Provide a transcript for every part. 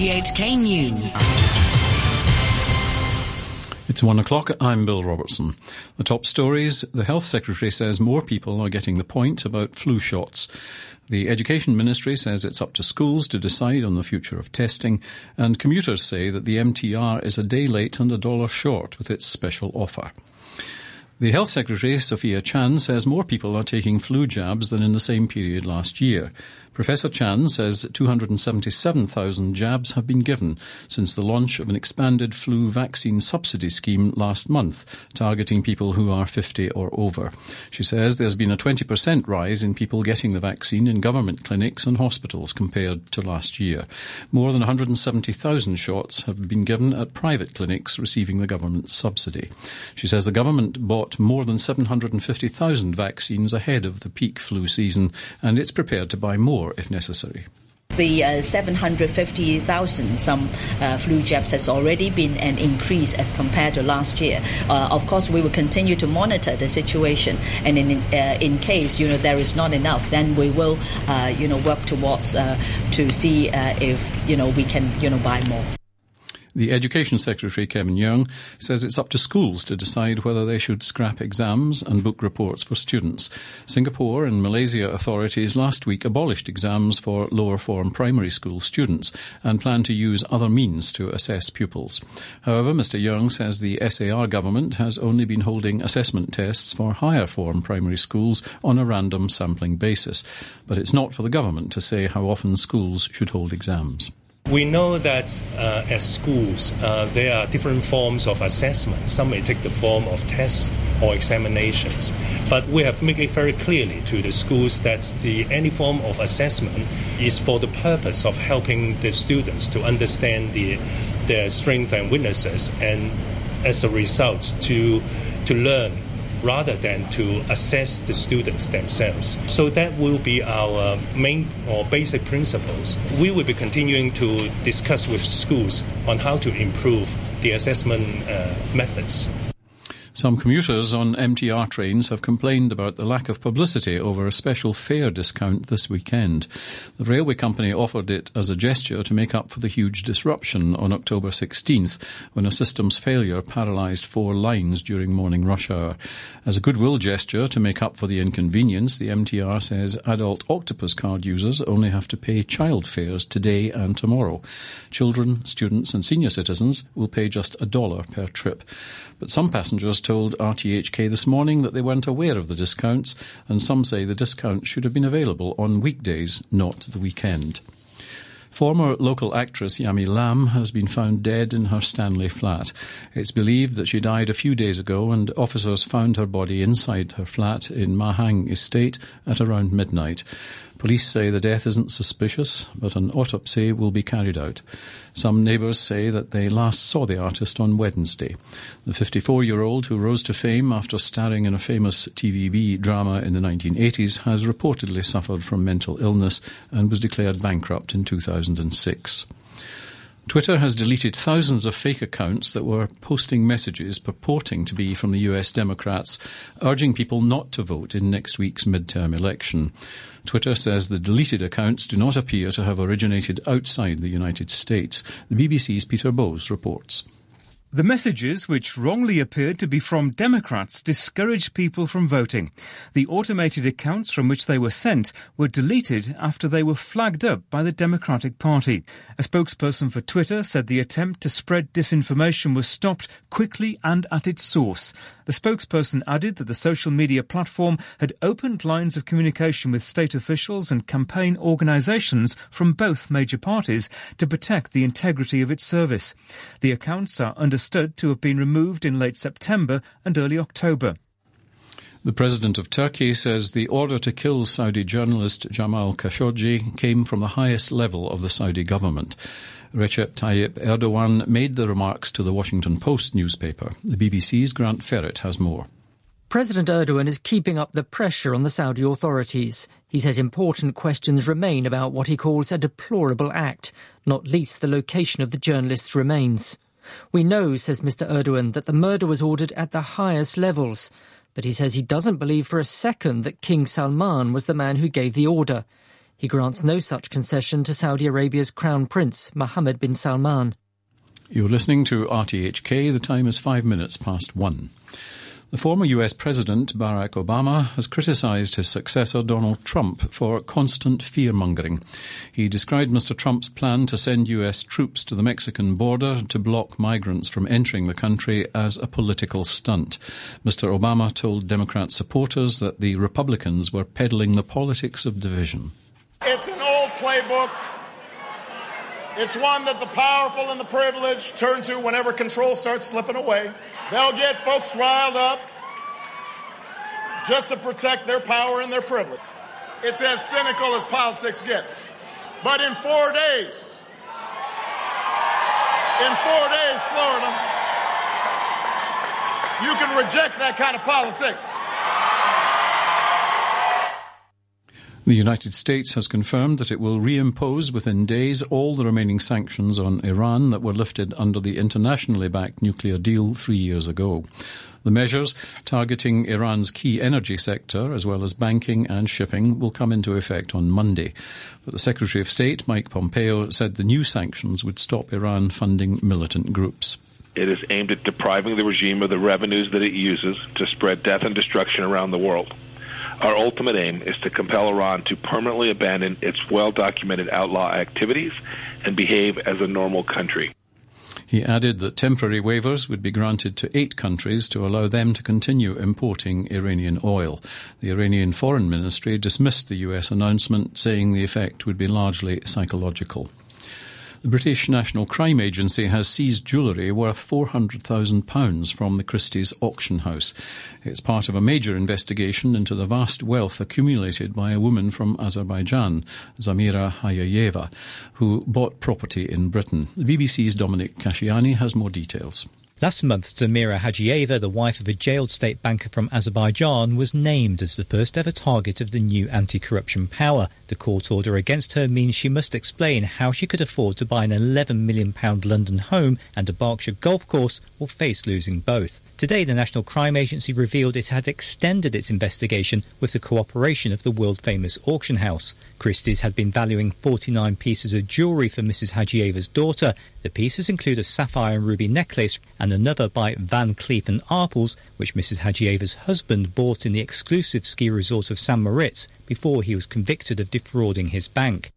RTHK News. It's one o'clock. I'm Bill Robertson. The top stories the Health Secretary says more people are getting the point about flu shots. The Education Ministry says it's up to schools to decide on the future of testing, and commuters say that the MTR is a day late and a dollar short with its special offer. The Health Secretary, Sophia Chan, says more people are taking flu jabs than in the same period last year. Professor Chan says 277,000 jabs have been given since the launch of an expanded flu vaccine subsidy scheme last month, targeting people who are 50 or over. She says there's been a 20% rise in people getting the vaccine in government clinics and hospitals compared to last year. More than 170,000 shots have been given at private clinics receiving the government subsidy. She says the government bought more than 750,000 vaccines ahead of the peak flu season and it's prepared to buy more more if necessary. The uh, 750,000 some uh, flu jabs has already been an increase as compared to last year. Uh, of course, we will continue to monitor the situation, and in uh, in case you know there is not enough, then we will uh, you know work towards uh, to see if you know we can you know buy more. The Education Secretary, Kevin Yeung, says it's up to schools to decide whether they should scrap exams and book reports for students. Singapore and Malaysia authorities last week abolished exams for lower form primary school students and plan to use other means to assess pupils. However, Mr. Young says the SAR government has only been holding assessment tests for higher form primary schools on a random sampling basis, but it's not for the government to say how often schools should hold exams. We know that uh, at schools uh, there are different forms of assessment. Some may take the form of tests or examinations, but we have made it very clearly to the schools that the any form of assessment is for the purpose of helping the students to understand the, their strengths and weaknesses, and as a result to to learn rather than to assess the students themselves. So that will be our main or basic principles. We will be continuing to discuss with schools on how to improve the assessment uh, methods. Some commuters on MTR trains have complained about the lack of publicity over a special fare discount this weekend. The railway company offered it as a gesture to make up for the huge disruption on October 16th when a systems failure paralysed four lines during morning rush hour. As a goodwill gesture to make up for the inconvenience, the MTR says adult Octopus card users only have to pay child fares today and tomorrow. Children, students and senior citizens will pay just a dollar per trip. But some passengers told RTHK this morning that they weren't aware of the discounts, and some say the discounts should have been available on weekdays, not the weekend. Former local actress Yammie Lam has been found dead in her Stanley flat. It's believed that she died a few days ago, and officers found her body inside her flat in Ma Hang Estate at around midnight. Police say the death isn't suspicious, but an autopsy will be carried out. Some neighbours say that they last saw the artist on Wednesday. The 54 year old, who rose to fame after starring in a famous TVB drama in the 1980s, has reportedly suffered from mental illness and was declared bankrupt in 2006. Twitter has deleted thousands of fake accounts that were posting messages purporting to be from the US Democrats, urging people not to vote in next week's midterm election. Twitter says the deleted accounts do not appear to have originated outside the United States. The BBC's Peter Bowes reports. The messages, which wrongly appeared to be from Democrats, discouraged people from voting. The automated accounts from which they were sent were deleted after they were flagged up by the Democratic Party. A spokesperson for Twitter said the attempt to spread disinformation was stopped quickly and at its source. The spokesperson added that the social media platform had opened lines of communication with state officials and campaign organisations from both major parties to protect the integrity of its service. The accounts are under understood to have been removed in late September and early October. The president of Turkey says the order to kill Saudi journalist Jamal Khashoggi came from the highest level of the Saudi government. Recep Tayyip Erdogan made the remarks to the Washington Post newspaper. The BBC's Grant Ferrett has more. President Erdogan is keeping up the pressure on the Saudi authorities. He says important questions remain about what he calls a deplorable act, not least the location of the journalist's remains. We know, says Mr. Erdogan, that the murder was ordered at the highest levels, but he says he doesn't believe for a second that King Salman was the man who gave the order. He grants no such concession to Saudi Arabia's Crown Prince, Mohammed bin Salman. You're listening to RTHK. The time is five minutes past one. The former US President Barack Obama has criticized his successor Donald Trump for constant fear mongering. He described Mr. Trump's plan to send US troops to the Mexican border to block migrants from entering the country as a political stunt. Mr. Obama told Democrat supporters that the Republicans were peddling the politics of division. It's an old playbook. It's one that the powerful and the privileged turn to whenever control starts slipping away. They'll get folks riled up just to protect their power and their privilege. It's as cynical as politics gets. But in four days, in four days, Florida, you can reject that kind of politics. The United States has confirmed that it will reimpose within days all the remaining sanctions on Iran that were lifted under the internationally backed nuclear deal three years ago. The measures targeting Iran's key energy sector, as well as banking and shipping, will come into effect on Monday. But the Secretary of State, Mike Pompeo, said the new sanctions would stop Iran funding militant groups. It is aimed at depriving the regime of the revenues that it uses to spread death and destruction around the world. Our ultimate aim is to compel Iran to permanently abandon its well documented outlaw activities and behave as a normal country. He added that temporary waivers would be granted to eight countries to allow them to continue importing Iranian oil. The Iranian Foreign Ministry dismissed the US announcement, saying the effect would be largely psychological. The British National Crime Agency has seized jewellery worth £400,000 from the Christie's auction house. It's part of a major investigation into the vast wealth accumulated by a woman from Azerbaijan, Zamira Hajiyeva, who bought property in Britain. The BBC's Dominic Casciani has more details. Last month, Zamira Hajieva, the wife of a jailed state banker from Azerbaijan, was named as the first ever target of the new anti-corruption power. The court order against her means she must explain how she could afford to buy an £11 million London home and a Berkshire golf course or face losing both. Today, the National Crime Agency revealed it had extended its investigation with the cooperation of the world-famous auction house. Christie's had been valuing 49 pieces of jewellery for Mrs. Hajieva's daughter. The pieces include a sapphire and ruby necklace and another by Van Cleef and Arpels, which Mrs. Hajieva's husband bought in the exclusive ski resort of St. Moritz before he was convicted of defrauding his bank.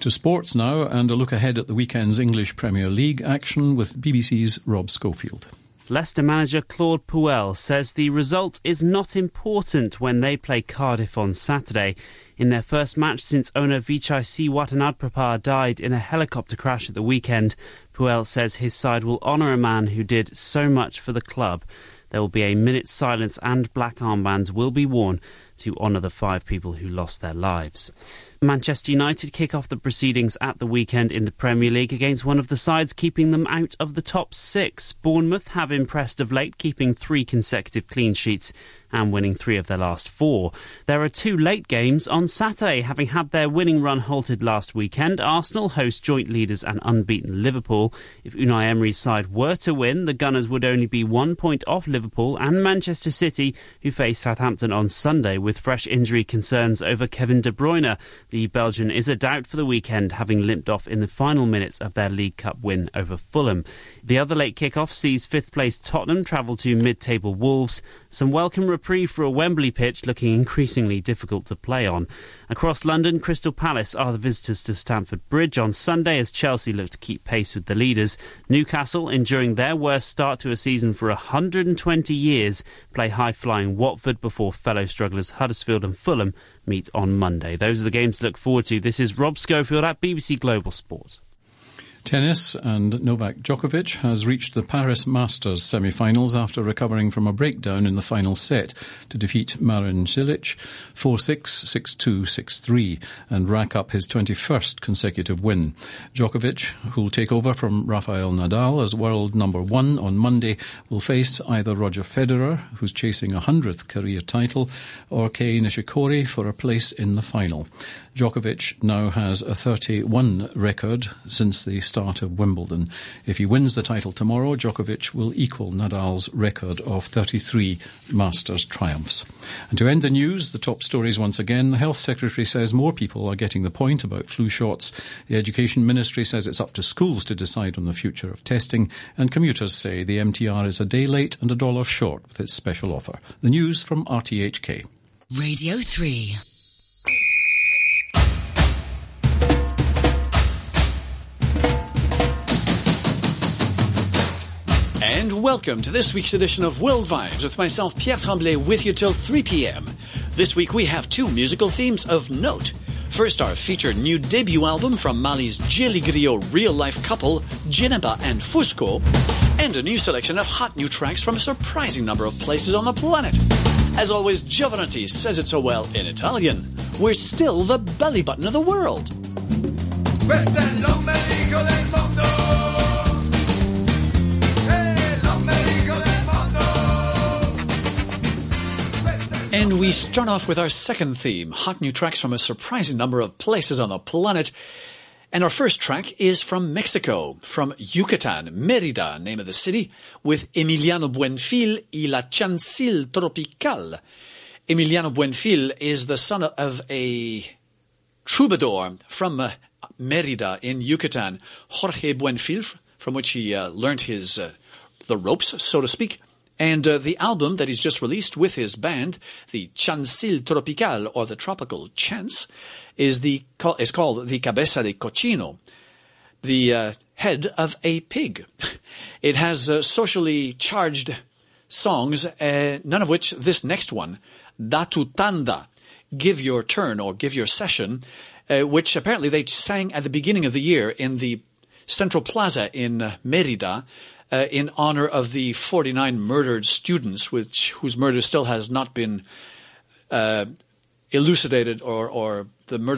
To sports now, and a look ahead at the weekend's English Premier League action with BBC's Rob Schofield. Leicester manager Claude Puel says the result is not important when they play Cardiff on Saturday. In their first match since owner Vichai Srivaddhanaprabha died in a helicopter crash at the weekend, Puel says his side will honour a man who did so much for the club. There will be a minute's silence and black armbands will be worn to honour the five people who lost their lives. Manchester United kick off the proceedings at the weekend in the Premier League against one of the sides keeping them out of the top six. Bournemouth have impressed of late, keeping three consecutive clean sheets and winning three of their last four. There are two late games on Saturday, having had their winning run halted last weekend. Arsenal host joint leaders and unbeaten Liverpool. If Unai Emery's side were to win, the Gunners would only be one point off Liverpool and Manchester City, who face Southampton on Sunday with fresh injury concerns over Kevin De Bruyne. The Belgian is a doubt for the weekend, having limped off in the final minutes of their League Cup win over Fulham. The other late kick-off sees fifth place Tottenham travel to mid-table Wolves. Some welcome reprieve for a Wembley pitch looking increasingly difficult to play on. Across London, Crystal Palace are the visitors to Stamford Bridge on Sunday as Chelsea look to keep pace with the leaders. Newcastle, enduring their worst start to a season for 120 years, play high-flying Watford before fellow strugglers Huddersfield and Fulham meet on Monday. Those are the games to look forward to. This is Rob Schofield at BBC Global Sport. Tennis and Novak Djokovic has reached the Paris Masters semi-finals after recovering from a breakdown in the final set to defeat Marin Cilic 4-6, 6-2, 6-3 and rack up his 21st consecutive win. Djokovic, who'll take over from Rafael Nadal as world number one on Monday, will face either Roger Federer, who's chasing a 100th career title, or Kei Nishikori for a place in the final. Djokovic now has a 31 record since the start of Wimbledon. If he wins the title tomorrow, Djokovic will equal Nadal's record of 33 Masters triumphs. And to end the news, the top stories once again. The Health Secretary says more people are getting the point about flu shots. The Education Ministry says it's up to schools to decide on the future of testing. And commuters say the MTR is a day late and a dollar short with its special offer. The news from RTHK. Radio 3. And welcome to this week's edition of World Vibes with myself, Pierre Tremblay, with you till 3 p.m. This week we have two musical themes of note. First, our featured new debut album from Mali's Djily Griot real-life couple, Djeneba and Fousco, and a new selection of hot new tracks from a surprising number of places on the planet. As always, Jovanotti says it so well in Italian. We're still the belly button of the world. And we start off with our second theme, hot new tracks from a surprising number of places on the planet. And our first track is from Mexico, from Yucatan, Merida, name of the city, with Emiliano Buenfil y la Chancil Tropical. Emiliano Buenfil is the son of a troubadour from uh, Merida in Yucatan, Jorge Buenfil, from which he uh, learned his uh, the ropes, so to speak. And uh, the album that he's just released with his band, the Chancil Tropical, or the Tropical Chance, is the is called the Cabeza de Cochino, the uh, head of a pig. It has uh, socially charged songs, uh, none of which this next one, Da tu tanda, Give Your Turn or Give Your Session, uh, which apparently they sang at the beginning of the year in the Central Plaza in uh, Merida, uh, in honor of the 49 murdered students, which whose murder still has not been uh, elucidated or, or the murder